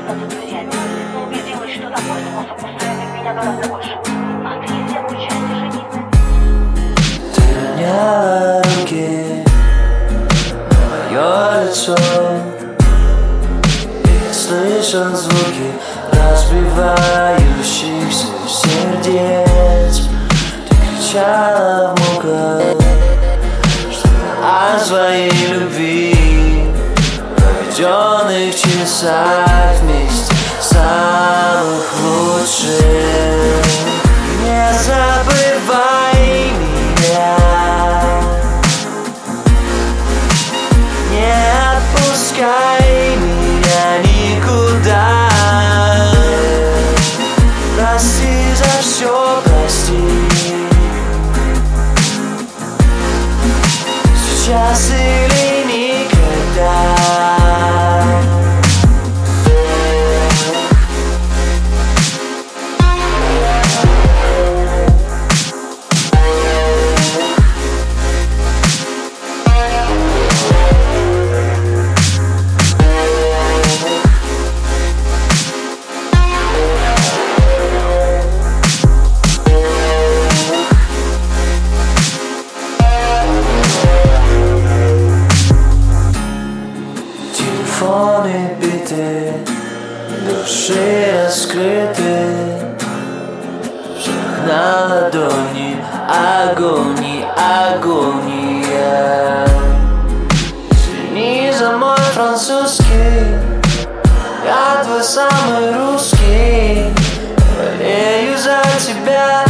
способ доверять. Убедилась, что такой звуки разбивающихся сердец. Ты кричала в муках, что о своей любви. Проведенных часах вместе самых лучших. Не забывай меня. Не отпускай меня никуда. Прости за все, прости. Сейчас или Телефоны биты, души раскрыты. На ладони, огонь, агония Извини за мой французский Я твой самый русский. Болею за тебя